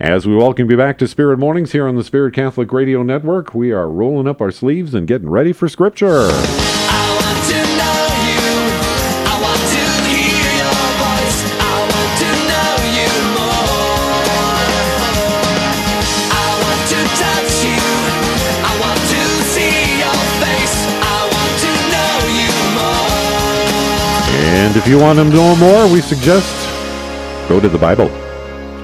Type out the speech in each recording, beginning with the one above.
As we welcome you back to Spirit Mornings here on the Spirit Catholic Radio Network, we are rolling up our sleeves and getting ready for Scripture. I want to know you. I want to hear your voice. I want to know you more. I want to touch you. I want to see your face. I want to know you more. And if you want to know more, we suggest go to the Bible.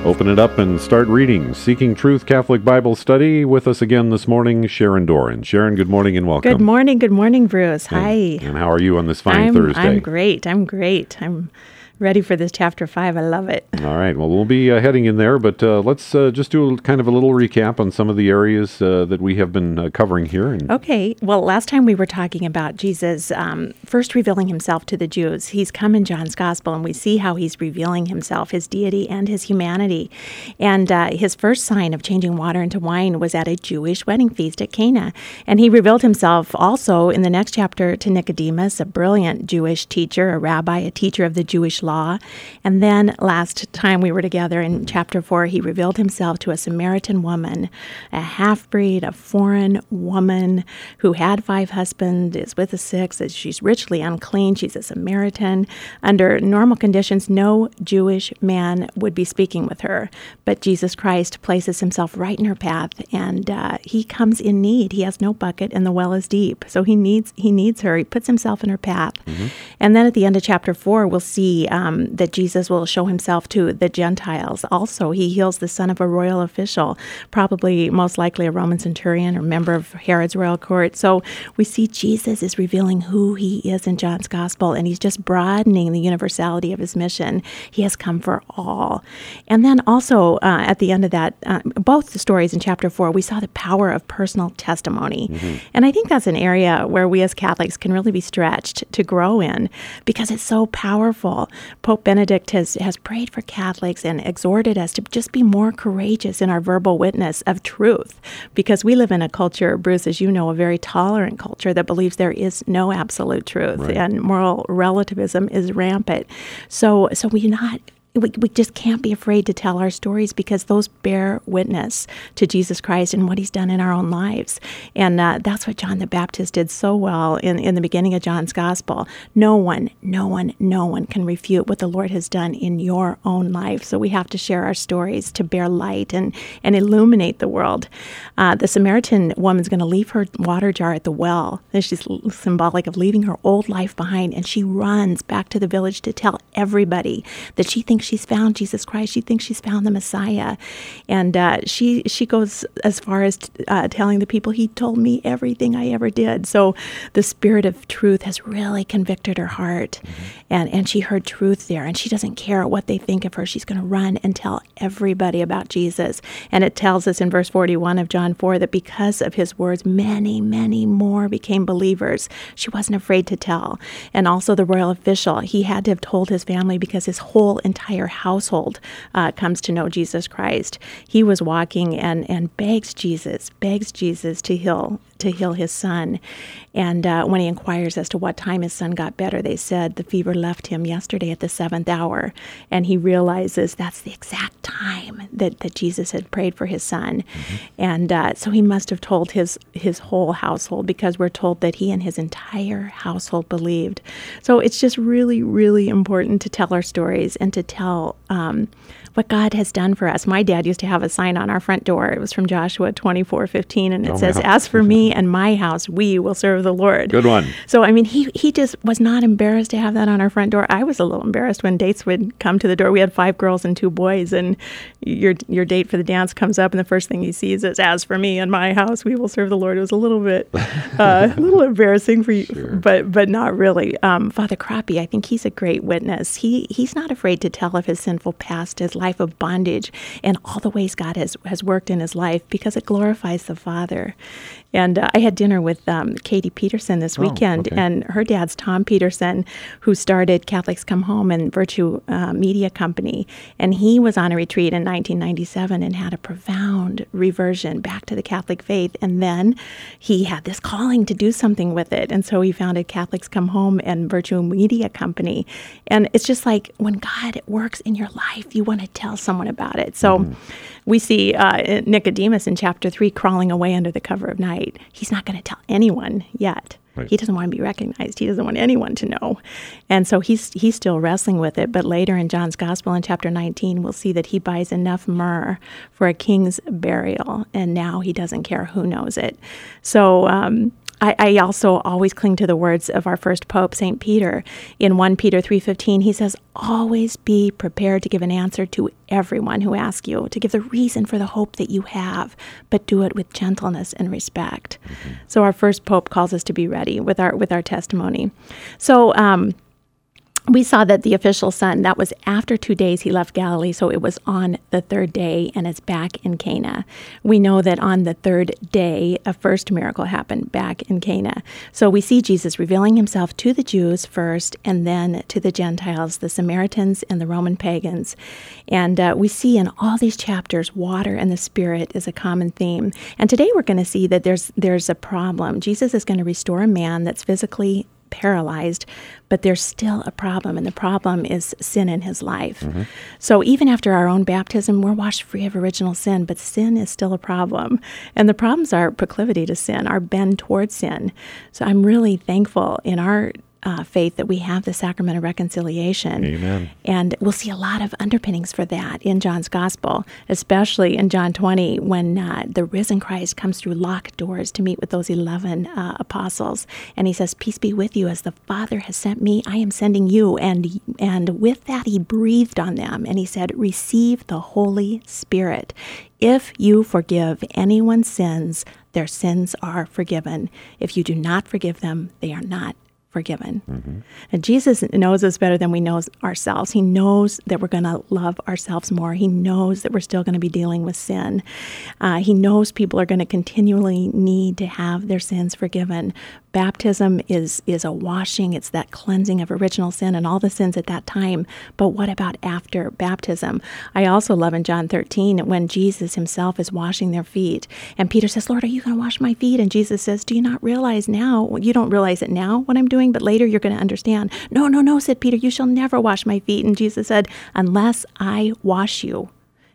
Open it up and start reading. Seeking Truth Catholic Bible Study with us again this morning, Sharon Doran. Sharon, good morning and welcome. Good morning. Good morning, Bruce. Hi. And how are you on this fine I'm, Thursday? I'm great. I'm great. I'm ready for this chapter five. I love it. All right. Well, we'll be uh, heading in there, but uh, let's uh, just do a, kind of a little recap on some of the areas uh, that we have been uh, covering here. And Okay. Well, last time we were talking about Jesus um, first revealing himself to the Jews. He's come in John's gospel, and we see how he's revealing himself, his deity and his humanity. And uh, his first sign of changing water into wine was at a Jewish wedding feast at Cana. And he revealed himself also in the next chapter to Nicodemus, a brilliant Jewish teacher, a rabbi, a teacher of the Jewish law. And then last time we were together in chapter four, he revealed himself to a Samaritan woman, a half breed, a foreign woman who had five husbands, is with a sixth, she's richly unclean, she's a Samaritan. Under normal conditions, no Jewish man would be speaking with her. But Jesus Christ places himself right in her path and uh, he comes in need. He has no bucket and the well is deep. So he needs he needs her. He puts himself in her path. And then at the end of chapter four, we'll see um, that Jesus will show himself to the Gentiles. Also, he heals the son of a royal official, probably most likely a Roman centurion or member of Herod's royal court. So we see Jesus is revealing who he is in John's gospel, and he's just broadening the universality of his mission. He has come for all. And then also uh, at the end of that, uh, both the stories in chapter four, we saw the power of personal testimony. And I think that's an area where we as Catholics can really be stretched to grow in because it's so powerful. Pope Benedict has, has prayed for Catholics and exhorted us to just be more courageous in our verbal witness of truth because we live in a culture, Bruce, as you know, a very tolerant culture that believes there is no absolute truth Right. and moral relativism is rampant. So, so we not we, we just can't be afraid to tell our stories because those bear witness to Jesus Christ and what he's done in our own lives. And uh, that's what John the Baptist did so well in, in the beginning of John's gospel. No one, no one, no one can refute what the Lord has done in your own life. So we have to share our stories to bear light and, and illuminate the world. Uh, the Samaritan woman's going to leave her water jar at the well. She's l- symbolic of leaving her old life behind. And she runs back to the village to tell everybody that she thinks she's found Jesus Christ. She thinks she's found the Messiah. And uh, she, she goes as far as uh, telling the people, He told me everything I ever did. So the spirit of truth has really convicted her heart. And, and she heard truth there. And she doesn't care what they think of her. She's going to run and tell everybody about Jesus. And it tells us in verse 41 of John 4 that because of his words, many, many more became believers. She wasn't afraid to tell. And also the royal official, he had to have told his family because his whole entire household uh, comes to know Jesus Christ. He was walking and, and begs Jesus, begs Jesus to heal to heal his son. And uh, when he inquires as to what time his son got better, they said the fever left him yesterday at the seventh hour. And he realizes that's the exact time that, that Jesus had prayed for his son. And uh, so he must have told his, his whole household because we're told that he and his entire household believed. So it's just really, really important to tell our stories and to tell. Um, what God has done for us. My dad used to have a sign on our front door. It was from Joshua 24 15, and it Oh, says. As for me and my house, we will serve the Lord. Good one. So, I mean, he, he just was not embarrassed to have that on our front door. I was a little embarrassed when dates would come to the door. We had five girls and two boys, and your your date for the dance comes up, and the first thing he sees is, As for me and my house, we will serve the Lord. It was a little bit, uh, a little embarrassing for you, but but not really. Um, Father Corapi, I think he's a great witness. He He's not afraid to tell of his sinful past, his life of bondage, and all the ways God has, has worked in his life because it glorifies the Father. And uh, I had dinner with um, Katie Peterson this weekend, okay. and her dad's Tom Peterson, who started Catholics Come Home and Virtue uh, Media Company. And he was on a retreat in 1997 and had a profound reversion back to the Catholic faith. And then he had this calling to do something with it. And so he founded Catholics Come Home and Virtue Media Company. And it's just like when God works in your life. You want to tell someone about it. So we see uh, Nicodemus in chapter 3 crawling away under the cover of night. He's not going to tell anyone yet. Right. He doesn't want to be recognized. He doesn't want anyone to know. And so he's he's still wrestling with it. But later in John's gospel in chapter 19, we'll see that he buys enough myrrh for a king's burial. And now he doesn't care who knows it. So um, I, I also always cling to the words of our first pope, St. Peter. In 1 Peter 3.15, he says, always be prepared to give an answer to everyone who asks you, to give the reason for the hope that you have, but do it with gentleness and respect. So our first pope calls us to be ready with our with our testimony. So um, we saw that the official son that was after two days he left galilee so it was on the third day and it's back in cana. We know that on the third day a first miracle happened back in cana. So we see jesus revealing himself to the jews first and then to the gentiles the samaritans and the roman pagans. And uh, we see in all these chapters water and the spirit is a common theme. And today we're going to see that there's there's a problem. Jesus is going to restore a man that's physically paralyzed, but there's still a problem, and the problem is sin in his life. Mm-hmm. So even after our own baptism, we're washed free of original sin, but sin is still a problem. And the problems are proclivity to sin, our bend towards sin. So I'm really thankful in our uh, faith that we have the sacrament of reconciliation. Amen. And we'll see a lot of underpinnings for that in John's gospel, especially in John 20 when uh, the risen Christ comes through locked doors to meet with those 11 uh, apostles. And he says, Peace be with you. As the Father has sent me, I am sending you. And, and with that, he breathed on them and he said, Receive the Holy Spirit. If you forgive anyone's sins, their sins are forgiven. If you do not forgive them, they are not forgiven. And Jesus knows us better than we know ourselves. He knows that we're going to love ourselves more. He knows that we're still going to be dealing with sin. Uh, he knows people are going to continually need to have their sins forgiven. Baptism is is a washing. It's that cleansing of original sin and all the sins at that time. But what about after baptism? I also love in John 13 when Jesus himself is washing their feet, and Peter says, "Lord, are you going to wash my feet?" And Jesus says, "Do you not realize now? You don't realize it now what I'm doing, but later you're going to understand." No, no, no," said Peter. "You shall never wash my feet." And Jesus said, "Unless I wash you,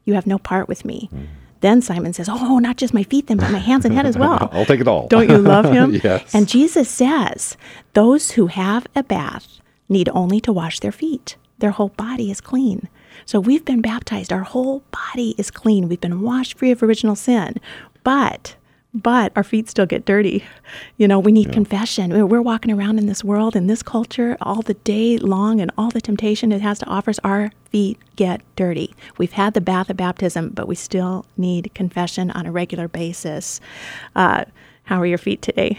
you have no part with me." Hmm. Then Simon says, Oh, not just my feet, then, but my hands and head as well. I'll take it all. Don't you love him? Yes. And Jesus says, Those who have a bath need only to wash their feet. Their whole body is clean. So we've been baptized. Our whole body is clean. We've been washed free of original sin. But but our feet still get dirty. You know, we need confession. We're- We're walking around in this world, in this culture, all the day long, and all the temptation it has to offer us. Our feet get dirty. We've had the bath of baptism, but we still need confession on a regular basis. Uh, how are your feet today?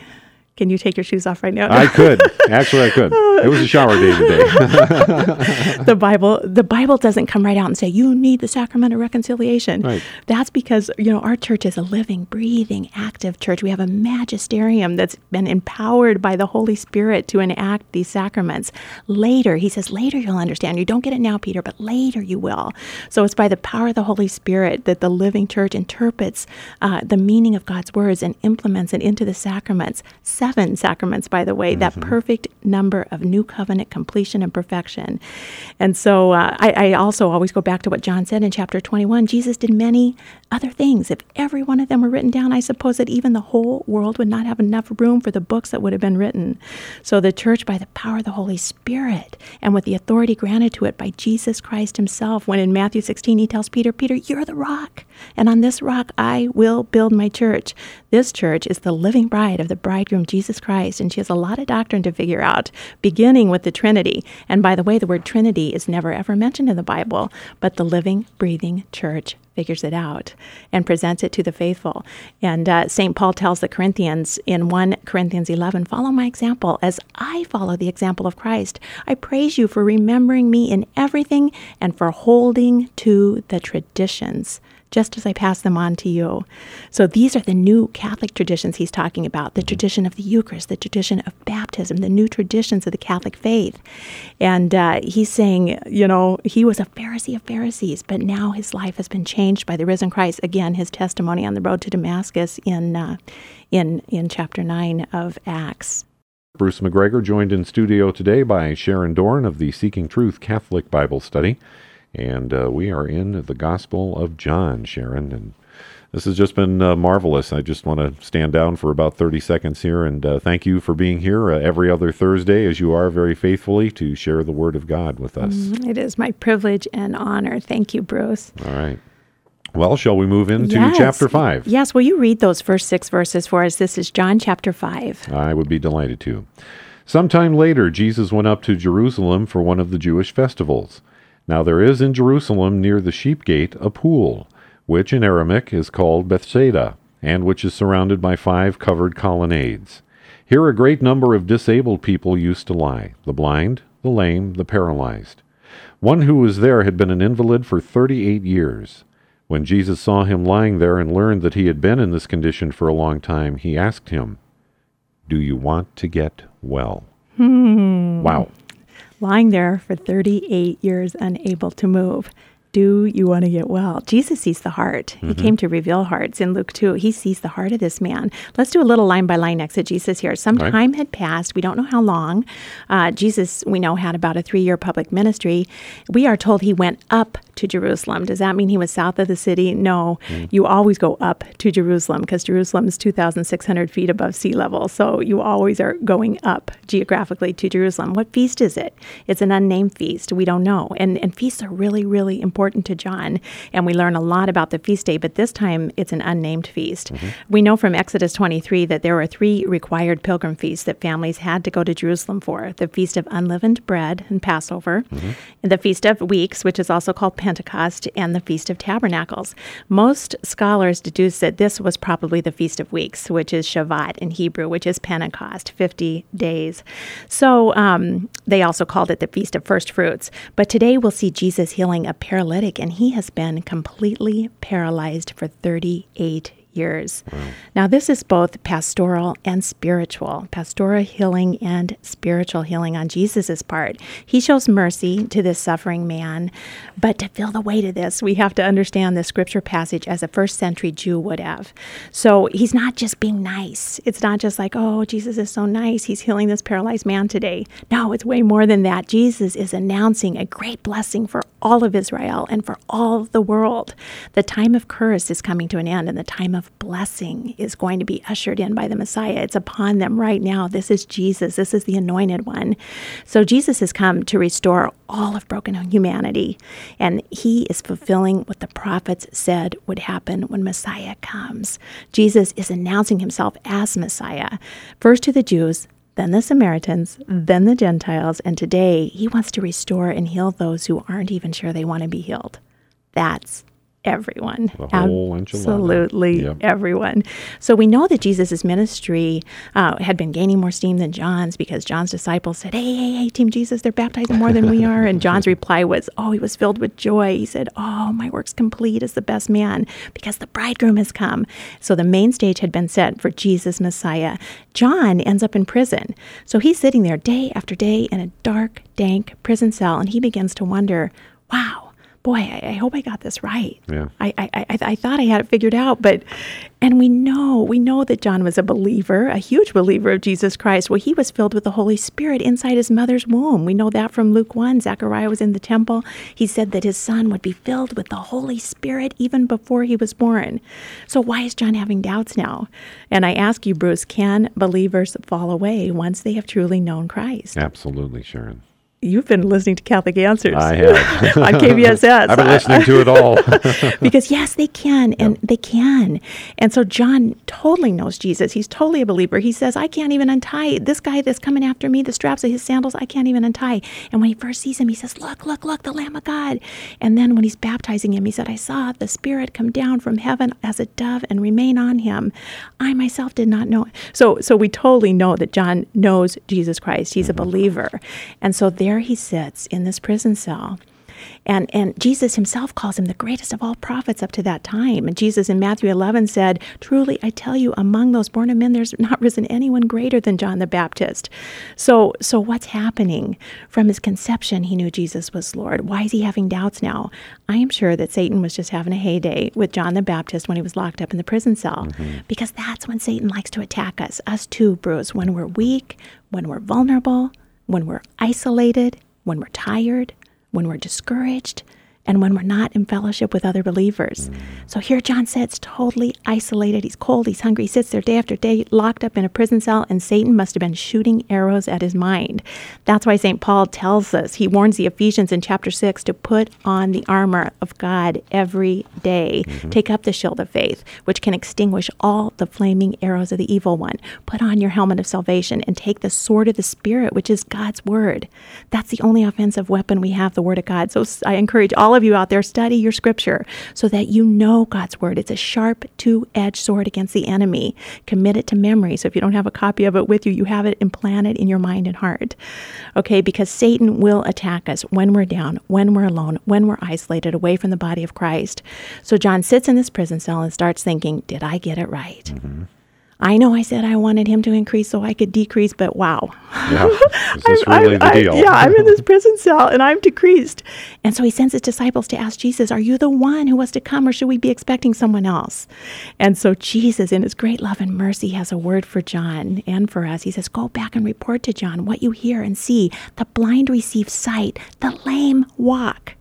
Can you take your shoes off right now? I could. Actually, I could. It was a shower day today. the Bible the Bible doesn't come right out and say you need the sacrament of reconciliation. Right. That's because you know our church is a living, breathing, active church. We have a magisterium that's been empowered by the Holy Spirit to enact these sacraments. Later, he says, later you'll understand. You don't get it now, Peter, but later you will. So it's by the power of the Holy Spirit that the living church interprets uh, the meaning of God's words and implements it into the sacraments. Seven sacraments, by the way, that perfect number of new covenant completion and perfection. And so uh, I, I also always go back to what John said in chapter 21. Jesus did many other things. If every one of them were written down, I suppose that even the whole world would not have enough room for the books that would have been written. So the church, by the power of the Holy Spirit and with the authority granted to it by Jesus Christ himself, when in Matthew 16 he tells Peter, Peter, you're the rock, and on this rock I will build my church. This church is the living bride of the bridegroom, Jesus Christ, and she has a lot of doctrine to figure out, beginning with the Trinity. And by the way, the word Trinity is never ever mentioned in the Bible, but the living, breathing church figures it out and presents it to the faithful. And uh, St. Paul tells the Corinthians in 1 Corinthians 11, Follow my example as I follow the example of Christ. I praise you for remembering me in everything and for holding to the traditions just as I pass them on to you. So these are the new Catholic traditions he's talking about the tradition of the Eucharist, the tradition of baptism, the new traditions of the Catholic faith. And uh, he's saying, you know, he was a Pharisee of Pharisees, but now his life has been changed by the risen Christ. Again, his testimony on the road to Damascus in, uh, in, in chapter 9 of Acts. Bruce McGregor joined in studio today by Sharon Doran of the Seeking Truth Catholic Bible Study. And uh, we are in the Gospel of John, Sharon. And this has just been uh, marvelous. I just want to stand down for about 30 seconds here and uh, thank you for being here uh, every other Thursday, as you are very faithfully, to share the Word of God with us. It is my privilege and honor. Thank you, Bruce. All right. Well, shall we move into Yes. chapter 5? Yes, will you read those first six verses for us? This is John chapter 5. I would be delighted to. Sometime later, Jesus went up to Jerusalem for one of the Jewish festivals. Now there is in Jerusalem near the sheep gate a pool, which in Aramaic is called Bethsaida, and which is surrounded by five covered colonnades. Here a great number of disabled people used to lie the blind, the lame, the paralyzed. One who was there had been an invalid for thirty eight years. When Jesus saw him lying there and learned that he had been in this condition for a long time, he asked him, Do you want to get well? Hmm. Wow. Lying there for 38 years, unable to move. Do you want to get well? Jesus sees the heart. He came to reveal hearts in Luke 2. He sees the heart of this man. Let's do a little line by line exegesis here. Some Right. time had passed. We don't know how long. Uh, Jesus, we know, had about a three year public ministry. We are told he went up to Jerusalem. Does that mean he was south of the city? No. Mm. You always go up to Jerusalem because Jerusalem is 2,600 feet above sea level. So you always are going up geographically to Jerusalem. What feast is it? It's an unnamed feast. We don't know. And, and feasts are really, really important to John. And we learn a lot about the feast day, but this time it's an unnamed feast. Mm-hmm. We know from Exodus 23 that there were three required pilgrim feasts that families had to go to Jerusalem for the Feast of Unleavened Bread and Passover, and the Feast of Weeks, which is also called Pentecost, and the Feast of Tabernacles. Most scholars deduce that this was probably the Feast of Weeks, which is Shavuot in Hebrew, which is Pentecost, 50 days. So um, they also called it the Feast of First Fruits. But today we'll see Jesus healing a paralytic, and he has been completely paralyzed for 38 years. Now, this is both pastoral and spiritual, pastoral healing and spiritual healing on Jesus' part. He shows mercy to this suffering man, but to feel the weight of this, we have to understand the scripture passage as a first century Jew would have. So he's not just being nice. It's not just like, oh, Jesus is so nice. He's healing this paralyzed man today. No, it's way more than that. Jesus is announcing a great blessing for all of Israel and for all the world. The time of curse is coming to an end, and the time of blessing is going to be ushered in by the Messiah. It's upon them right now. This is Jesus. This is the anointed one. So Jesus has come to restore all of broken humanity, and he is fulfilling what the prophets said would happen when Messiah comes. Jesus is announcing himself as Messiah, first to the Jews, then the Samaritans, then the Gentiles, and today he wants to restore and heal those who aren't even sure they want to be healed. That's everyone. Absolutely Yep. everyone. So we know that Jesus' ministry uh, had been gaining more steam than John's because John's disciples said, Hey, hey, hey, Team Jesus, they're baptizing more than we are. And John's reply was, Oh, he was filled with joy. He said, Oh, my work's complete as the best man because the bridegroom has come. So the main stage had been set for Jesus Messiah. John ends up in prison. So he's sitting there day after day in a dark, dank prison cell and he begins to wonder, Wow boy, I, I hope I got this right. Yeah. I, I, I, I thought I had it figured out, but, and we know, we know that John was a believer, a huge believer of Jesus Christ. Well, he was filled with the Holy Spirit inside his mother's womb. We know that from Luke 1. Zechariah was in the temple. He said that his son would be filled with the Holy Spirit even before he was born. So why is John having doubts now? And I ask you, Bruce, can believers fall away once they have truly known Christ? Absolutely, Sharon. You've been listening to Catholic Answers. I have. on KVSS. I've been listening to it all. because yes, they can, and they can. And so John totally knows Jesus. He's totally a believer. He says, "I can't even untie this guy that's coming after me. The straps of his sandals, I can't even untie." And when he first sees him, he says, "Look, look, look, the Lamb of God." And then when he's baptizing him, he said, "I saw the Spirit come down from heaven as a dove and remain on him. I myself did not know." So, so we totally know that John knows Jesus Christ. He's a mm-hmm. believer, and so there he sits in this prison cell. And, and Jesus himself calls him the greatest of all prophets up to that time. And Jesus in Matthew 11 said, Truly, I tell you, among those born of men, there's not risen anyone greater than John the Baptist. So, so what's happening? From his conception, he knew Jesus was Lord. Why is he having doubts now? I am sure that Satan was just having a heyday with John the Baptist when he was locked up in the prison cell, mm-hmm. because that's when Satan likes to attack us, us too, Bruce, when we're weak, when we're vulnerable, when we're isolated, when we're tired, when we're discouraged, and when we're not in fellowship with other believers. So here John sits totally isolated. He's cold, he's hungry, he sits there day after day, locked up in a prison cell, and Satan must have been shooting arrows at his mind. That's why St. Paul tells us, he warns the Ephesians in chapter 6 to put on the armor of God every day. Mm-hmm. Take up the shield of faith, which can extinguish all the flaming arrows of the evil one. Put on your helmet of salvation and take the sword of the Spirit, which is God's word. That's the only offensive weapon we have, the word of God. So I encourage all of you out there, study your scripture so that you know God's word. It's a sharp, two edged sword against the enemy. Commit it to memory. So if you don't have a copy of it with you, you have it implanted in your mind and heart. Okay, because Satan will attack us when we're down, when we're alone, when we're isolated away from the body of Christ. So John sits in this prison cell and starts thinking, Did I get it right? Mm-hmm. I know I said I wanted him to increase so I could decrease, but wow. Yeah. Is this I'm- really the I- deal? yeah, I'm in this prison cell and I'm decreased. And so he sends his disciples to ask Jesus, Are you the one who was to come or should we be expecting someone else? And so Jesus, in his great love and mercy, has a word for John and for us. He says, Go back and report to John what you hear and see. The blind receive sight, the lame walk.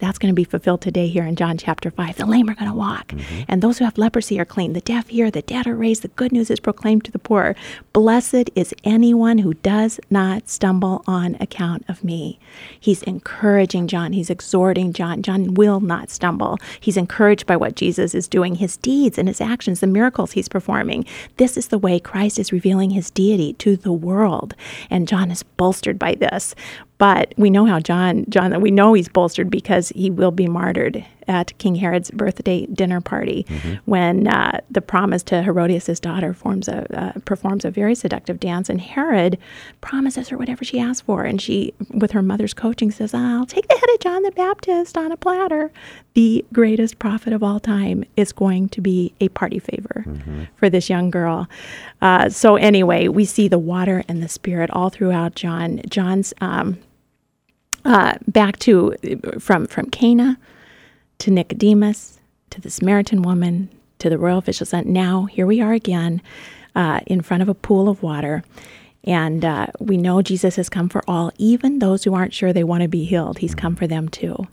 That's going to be fulfilled today here in John chapter 5. The lame are going to walk, mm-hmm. and those who have leprosy are clean. The deaf hear, the dead are raised, the good news is proclaimed to the poor. Blessed is anyone who does not stumble on account of me. He's encouraging John, he's exhorting John. John will not stumble. He's encouraged by what Jesus is doing, his deeds and his actions, the miracles he's performing. This is the way Christ is revealing his deity to the world, and John is bolstered by this. But we know how John, John, we know he's bolstered because he will be martyred at King Herod's birthday dinner party when uh, the promise to Herodias' daughter forms a, uh, performs a very seductive dance, and Herod promises her whatever she asks for, and she, with her mother's coaching, says, "I'll take the head of John the Baptist on a platter." The greatest prophet of all time is going to be a party favor for this young girl. Uh, so anyway, we see the water and the Spirit all throughout John. John's um, uh, back to from from Cana to Nicodemus to the Samaritan woman to the royal official son. Now here we are again uh, in front of a pool of water. And uh, we know Jesus has come for all, even those who aren't sure they want to be healed. He's come for them too.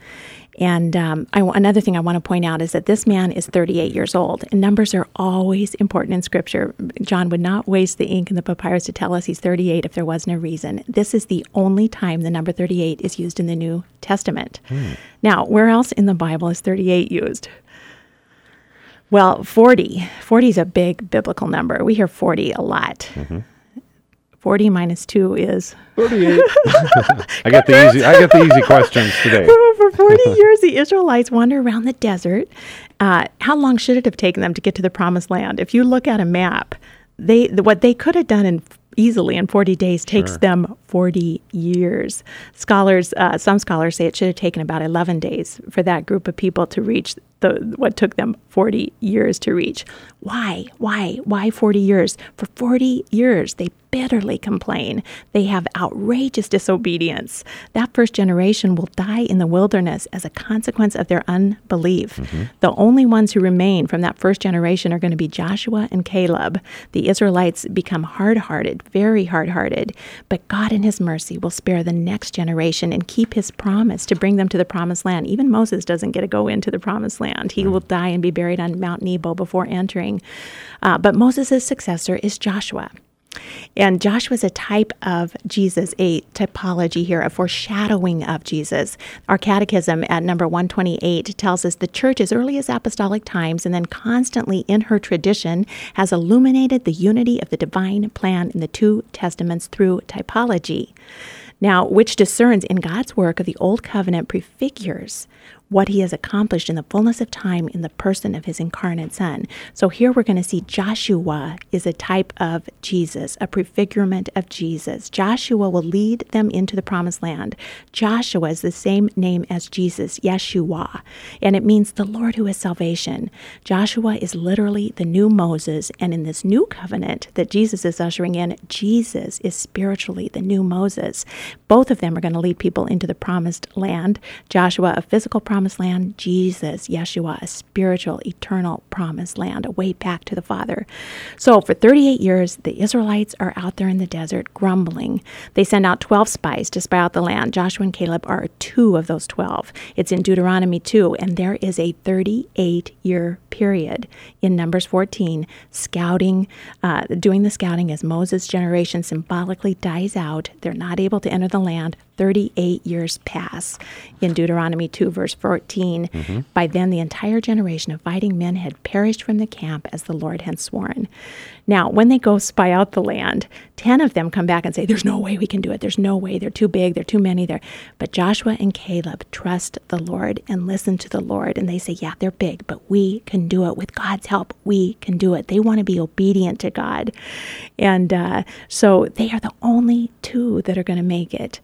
And um, I, another thing I want to point out is that this man is 38 years old, and numbers are always important in Scripture. John would not waste the ink in the papyrus to tell us he's 38 if there wasn't a reason. This is the only time the number 38 is used in the New Testament. Now, where else in the Bible is 38 used? Well, 40. 40 is a big biblical number. We hear 40 a lot. 40 minus 2 is 38. I got the easy. I got the easy questions today. For 40 years, the Israelites wander around the desert. Uh, how long should it have taken them to get to the promised land? If you look at a map, they what they could have done in easily in 40 days takes Sure. them 40 years. Scholars, uh, some scholars say it should have taken about 11 days for that group of people to reach the what took them 40 years to reach. Why? Why? Why 40 years? For 40 years, they bitterly complain. They have outrageous disobedience. That first generation will die in the wilderness as a consequence of their unbelief. Mm-hmm. The only ones who remain from that first generation are going to be Joshua and Caleb. The Israelites become hard hearted, very hard hearted, but God in His mercy will spare the next generation and keep His promise to bring them to the promised land. Even Moses doesn't get to go into the promised land, he will die and be buried on Mount Nebo before entering. Uh, but Moses' successor is Joshua. And Joshua is a type of Jesus, a typology here, a foreshadowing of Jesus. Our catechism at number 128 tells us the church, as early as apostolic times and then constantly in her tradition, has illuminated the unity of the divine plan in the two testaments through typology. Now, which discerns in God's work of the Old Covenant prefigures what he has accomplished in the fullness of time in the person of his incarnate Son. So here we're going to see Joshua is a type of Jesus, a prefigurement of Jesus. Joshua will lead them into the promised land. Joshua is the same name as Jesus, Yeshua, and it means the Lord who is salvation. Joshua is literally the new Moses, and in this new covenant that Jesus is ushering in, Jesus is spiritually the new Moses. Both of them are going to lead people into the promised land. Joshua, a physical promise promised land? Jesus, Yeshua, a spiritual, eternal promised land, a way back to the Father. So for 38 years, the Israelites are out there in the desert grumbling. They send out 12 spies to spy out the land. Joshua and Caleb are two of those 12. It's in Deuteronomy 2, and there is a 38 year period in Numbers 14, scouting, uh, doing the scouting as Moses' generation symbolically dies out. They're not able to enter the land. 38 years pass in Deuteronomy 2, verse 14. Mm-hmm. By then, the entire generation of fighting men had perished from the camp as the Lord had sworn. Now, when they go spy out the land, 10 of them come back and say, There's no way we can do it. There's no way. They're too big. They're too many there. But Joshua and Caleb trust the Lord and listen to the Lord. And they say, Yeah, they're big, but we can do it. With God's help, we can do it. They want to be obedient to God. And uh, so they are the only two that are going to make it.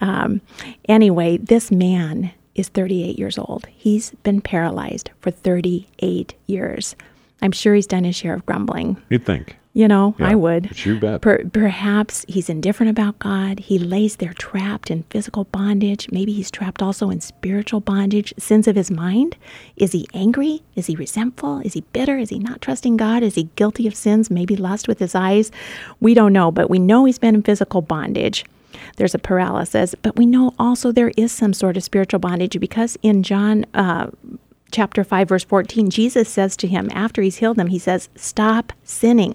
Um, anyway, this man is 38 years old. He's been paralyzed for 38 years. I'm sure he's done his share of grumbling. You'd think. You know, Yeah, I would. you bet. Per- perhaps he's indifferent about God. He lays there trapped in physical bondage. Maybe he's trapped also in spiritual bondage, sins of his mind. Is he angry? Is he resentful? Is he bitter? Is he not trusting God? Is he guilty of sins? Maybe lust with his eyes? We don't know, but we know he's been in physical bondage. There's a paralysis, but we know also there is some sort of spiritual bondage because in John uh, chapter 5, verse 14, Jesus says to him after he's healed him, he says, Stop sinning,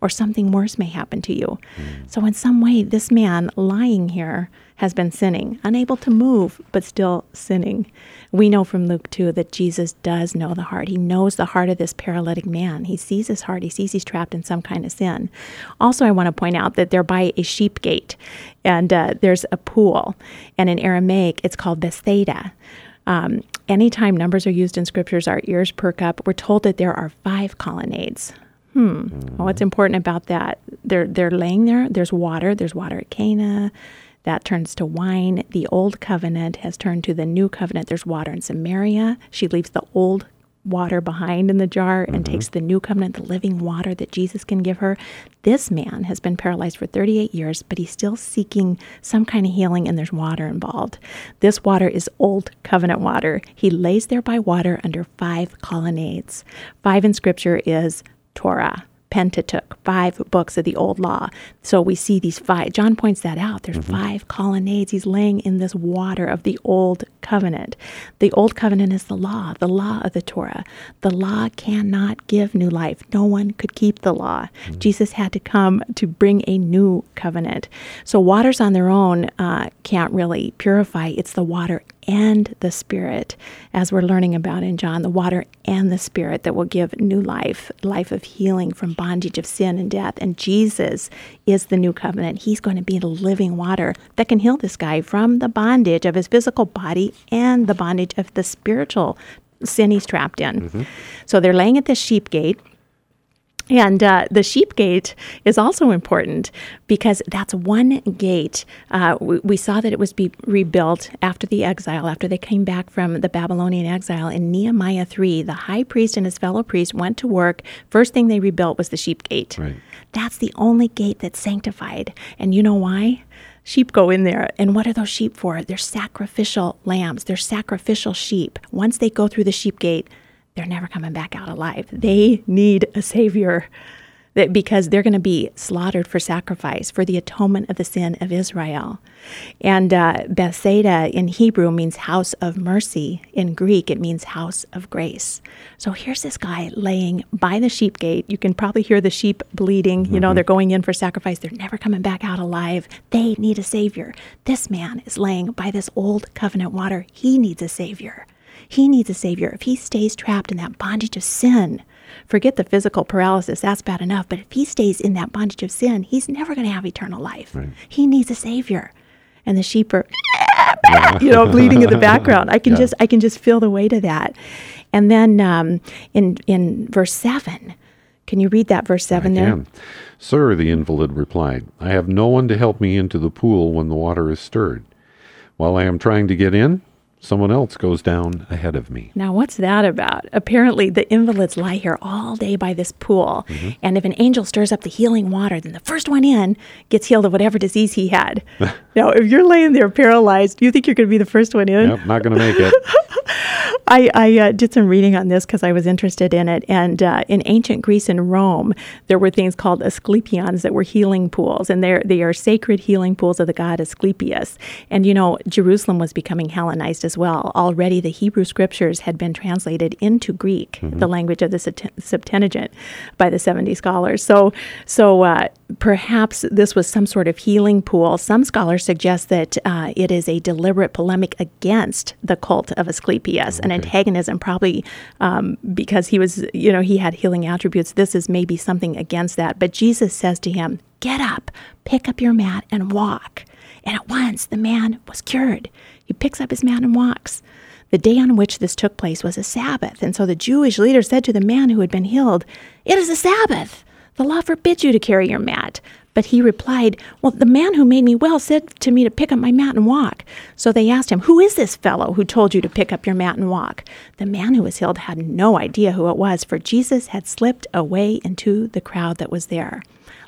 or something worse may happen to you. So, in some way, this man lying here has been sinning, unable to move, but still sinning. We know from Luke 2 that Jesus does know the heart. He knows the heart of this paralytic man. He sees his heart, he sees he's trapped in some kind of sin. Also, I want to point out that they're by a sheep gate, and uh, there's a pool, and in Aramaic, it's called Bethsaida. Um, anytime numbers are used in scriptures, our ears perk up. We're told that there are five colonnades. Hmm. What's important about that? They're they're laying there. There's water. There's water at Cana. That turns to wine. The old covenant has turned to the new covenant. There's water in Samaria. She leaves the old water behind in the jar and mm-hmm. takes the new covenant, the living water that Jesus can give her. This man has been paralyzed for 38 years, but he's still seeking some kind of healing, and there's water involved. This water is old covenant water. He lays there by water under five colonnades. Five in scripture is Torah. Pentateuch, five books of the old law. So we see these five. John points that out. There's five colonnades. He's laying in this water of the old covenant. The old covenant is the law, the law of the Torah. The law cannot give new life. No one could keep the law. Jesus had to come to bring a new covenant. So waters on their own uh, can't really purify. It's the water and the Spirit, as we're learning about in John, the water and the Spirit that will give new life, life of healing from bondage of sin and death. And Jesus is the new covenant. He's going to be the living water that can heal this guy from the bondage of his physical body and the bondage of the spiritual sin he's trapped in. Mm-hmm. So they're laying at this sheep gate. And uh, the sheep gate is also important because that's one gate. Uh, we, we saw that it was be rebuilt after the exile, after they came back from the Babylonian exile. In Nehemiah 3, the high priest and his fellow priest went to work. First thing they rebuilt was the sheep gate. Right. That's the only gate that's sanctified. And you know why? Sheep go in there. And what are those sheep for? They're sacrificial lambs, they're sacrificial sheep. Once they go through the sheep gate, they're never coming back out alive. They need a savior that because they're going to be slaughtered for sacrifice for the atonement of the sin of Israel. And uh, Bethsaida in Hebrew means house of mercy. In Greek, it means house of grace. So here's this guy laying by the sheep gate. You can probably hear the sheep bleeding. You know, they're going in for sacrifice. They're never coming back out alive. They need a savior. This man is laying by this old covenant water. He needs a savior. He needs a savior. If he stays trapped in that bondage of sin, forget the physical paralysis, that's bad enough. But if he stays in that bondage of sin, he's never going to have eternal life. He needs a savior. And the sheep are, you know, bleeding in the background. I can Yeah. just, I can just feel the weight of that. And then um, in in verse seven, can you read that verse seven I there? can. Sir, the invalid replied, I have no one to help me into the pool when the water is stirred. While I am trying to get in, someone else goes down ahead of me. Now, what's that about? Apparently, the invalids lie here all day by this pool. And if an angel stirs up the healing water, then the first one in gets healed of whatever disease he had. now, if you're laying there paralyzed, do you think you're going to be the first one in? Yep, not going to make it. I, I uh, did some reading on this because I was interested in it. And uh, in ancient Greece and Rome, there were things called asclepions that were healing pools, and they're, they are sacred healing pools of the god Asclepius. And you know, Jerusalem was becoming Hellenized as well. Already, the Hebrew scriptures had been translated into Greek, the language of the Sept- Septuagint, by the 70 scholars. So, so uh, perhaps this was some sort of healing pool. Some scholars suggest that uh, it is a deliberate polemic against the cult of Asclepius, an antagonism, probably um, because he was, you know, he had healing attributes. This is maybe something against that. But Jesus says to him, Get up, pick up your mat, and walk. And at once the man was cured. He picks up his mat and walks. The day on which this took place was a Sabbath. And so the Jewish leader said to the man who had been healed, It is a Sabbath. The law forbids you to carry your mat. But he replied, Well, the man who made me well said to me to pick up my mat and walk. So they asked him, Who is this fellow who told you to pick up your mat and walk? The man who was healed had no idea who it was, for Jesus had slipped away into the crowd that was there.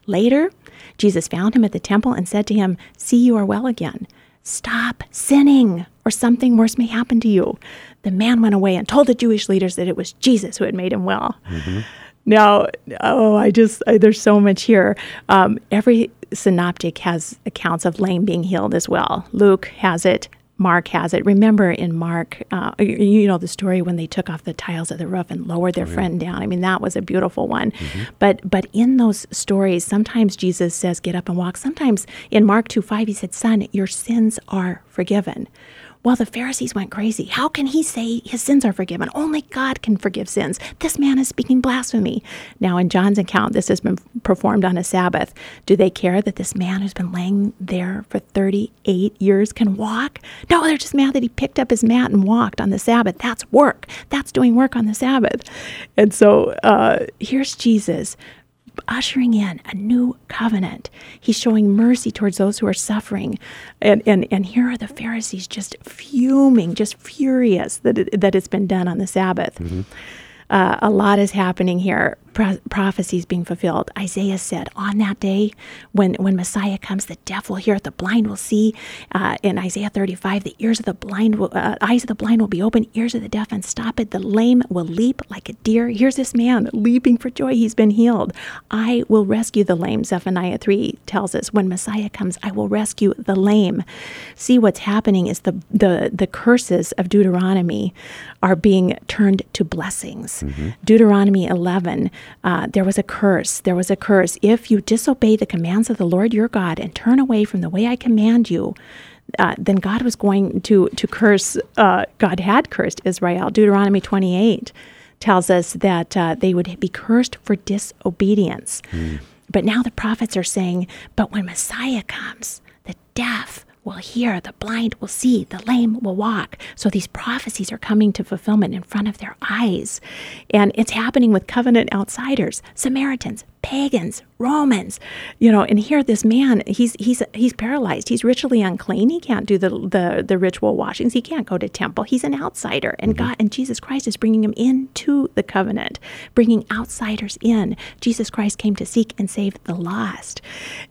Later, Jesus found him at the temple and said to him, See, you are well again. Stop sinning, or something worse may happen to you. The man went away and told the Jewish leaders that it was Jesus who had made him well. Now, oh, I just, I, there's so much here. Um, every synoptic has accounts of lame being healed as well. Luke has it. Mark has it. Remember in Mark, uh, you- know the story when they took off the tiles of the roof and lowered their friend down. I mean, that was a beautiful one. But but in those stories, sometimes Jesus says, "Get up and walk." Sometimes in Mark two five, he said, "Son, your sins are forgiven." Well, the Pharisees went crazy. How can he say his sins are forgiven? Only God can forgive sins. This man is speaking blasphemy. Now, in John's account, this has been performed on a Sabbath. Do they care that this man who's been laying there for 38 years can walk? No, they're just mad that he picked up his mat and walked on the Sabbath. That's work. That's doing work on the Sabbath. And so uh, here's Jesus ushering in a new covenant. He's showing mercy towards those who are suffering. And, and, and here are the Pharisees just fuming, just furious that, it, that it's been done on the Sabbath. Mm-hmm. Uh, a lot is happening here. Pro- prophecies being fulfilled. Isaiah said, "On that day, when when Messiah comes, the deaf will hear, the blind will see." Uh, in Isaiah 35, the ears of the blind, will, uh, eyes of the blind will be open, ears of the deaf and unstopped. The lame will leap like a deer. Here's this man leaping for joy; he's been healed. I will rescue the lame. Zephaniah 3 tells us, "When Messiah comes, I will rescue the lame." See what's happening is the the the curses of Deuteronomy are being turned to blessings. Deuteronomy 11, uh, there was a curse. There was a curse. If you disobey the commands of the Lord your God and turn away from the way I command you, uh, then God was going to to curse. Uh, God had cursed Israel. Deuteronomy 28 tells us that uh, they would be cursed for disobedience. But now the prophets are saying, but when Messiah comes, the deaf will hear, the blind will see, the lame will walk. So these prophecies are coming to fulfillment in front of their eyes. And it's happening with covenant outsiders, Samaritans, pagans, Romans. You know, and here this man, he's he's he's paralyzed. He's ritually unclean. He can't do the the, the ritual washings. He can't go to temple. He's an outsider. And God and Jesus Christ is bringing him into the covenant, bringing outsiders in. Jesus Christ came to seek and save the lost.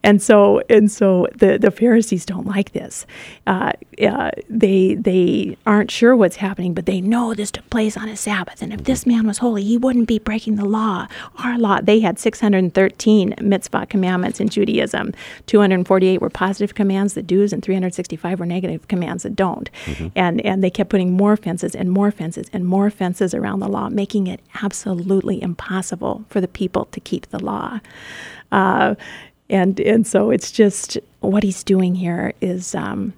And so and so the the Pharisees don't like this. Uh, uh, they they aren't sure what's happening, but they know this took place on a Sabbath. And if this man was holy, he wouldn't be breaking the law. Our law, they had 613 mitzvah commandments in Judaism. 248 were positive commands that do's, and 365 were negative commands that don't. And and they kept putting more fences and more fences and more fences around the law, making it absolutely impossible for the people to keep the law. Uh, and and so it's just what he's doing here is. Um, is,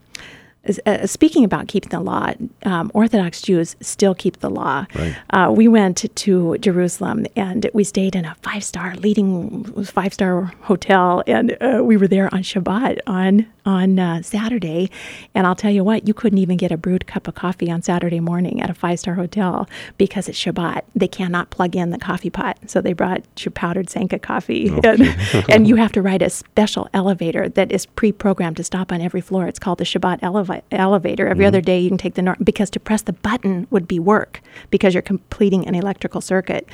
uh, speaking about keeping the law, um, Orthodox Jews still keep the law. Right. Uh, we went to Jerusalem and we stayed in a five star, leading five star hotel, and uh, we were there on Shabbat on on uh, Saturday. And I'll tell you what, you couldn't even get a brewed cup of coffee on Saturday morning at a five star hotel because it's Shabbat. They cannot plug in the coffee pot, so they brought your powdered Sanka coffee, and, and you have to ride a special elevator that is pre programmed to stop on every floor. It's called the Shabbat elevator ele- elevator. Every other day you can take the because to press the button would be work because you're completing an electrical circuit.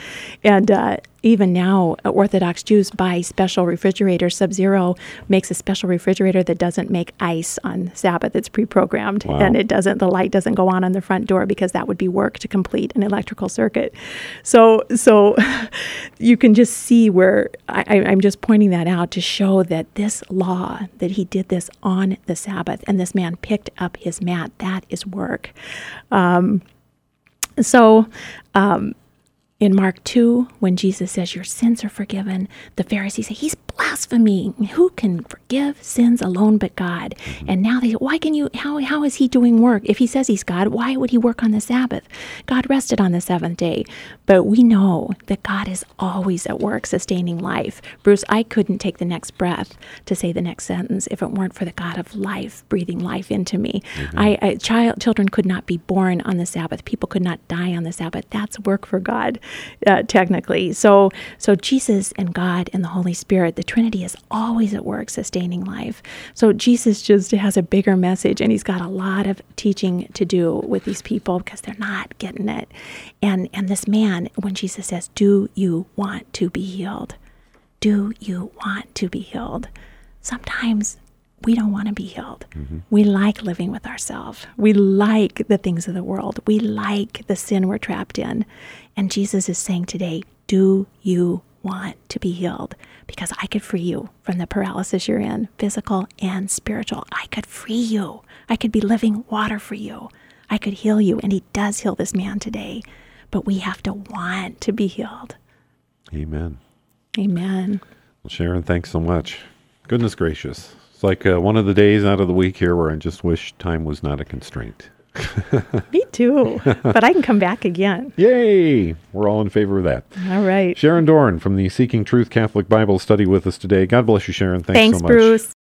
And uh, even now, Orthodox Jews buy special refrigerators. Sub Zero makes a special refrigerator that doesn't make ice on Sabbath. It's pre-programmed, Wow. and it doesn't. The light doesn't go on on the front door because that would be work to complete an electrical circuit. So, so you can just see where I- I'm just pointing that out to show that this law that he did this on the Sabbath, and this man picked up his mat. That is work. Um, so. Um, in Mark 2, when Jesus says, Your sins are forgiven, the Pharisees say, He's blaspheming. Who can forgive sins alone but God? Mm-hmm. And now they say, Why can you, how, how is he doing work? If he says he's God, why would he work on the Sabbath? God rested on the seventh day. But we know that God is always at work sustaining life. Bruce, I couldn't take the next breath to say the next sentence if it weren't for the God of life breathing life into me. Mm-hmm. I, I child, children could not be born on the Sabbath. People could not die on the Sabbath. That's work for God, uh, technically. So, so Jesus and God and the Holy Spirit, the Trinity is always at work sustaining life. So Jesus just has a bigger message, and he's got a lot of teaching to do with these people because they're not getting it. And and this man, when Jesus says, "Do you want to be healed?" Do you want to be healed? Sometimes we don't want to be healed. Mm-hmm. We like living with ourselves. We like the things of the world. We like the sin we're trapped in. And Jesus is saying today, Do you want to be healed? Because I could free you from the paralysis you're in, physical and spiritual. I could free you. I could be living water for you. I could heal you. And He does heal this man today. But we have to want to be healed. Amen. Amen. Well, Sharon, thanks so much. Goodness gracious. It's like uh, one of the days out of the week here where I just wish time was not a constraint. Me too. but I can come back again. Yay! We're all in favor of that. All right. Sharon Doran from the Seeking Truth Catholic Bible study with us today. God bless you, Sharon. Thanks, Thanks, so much. Bruce.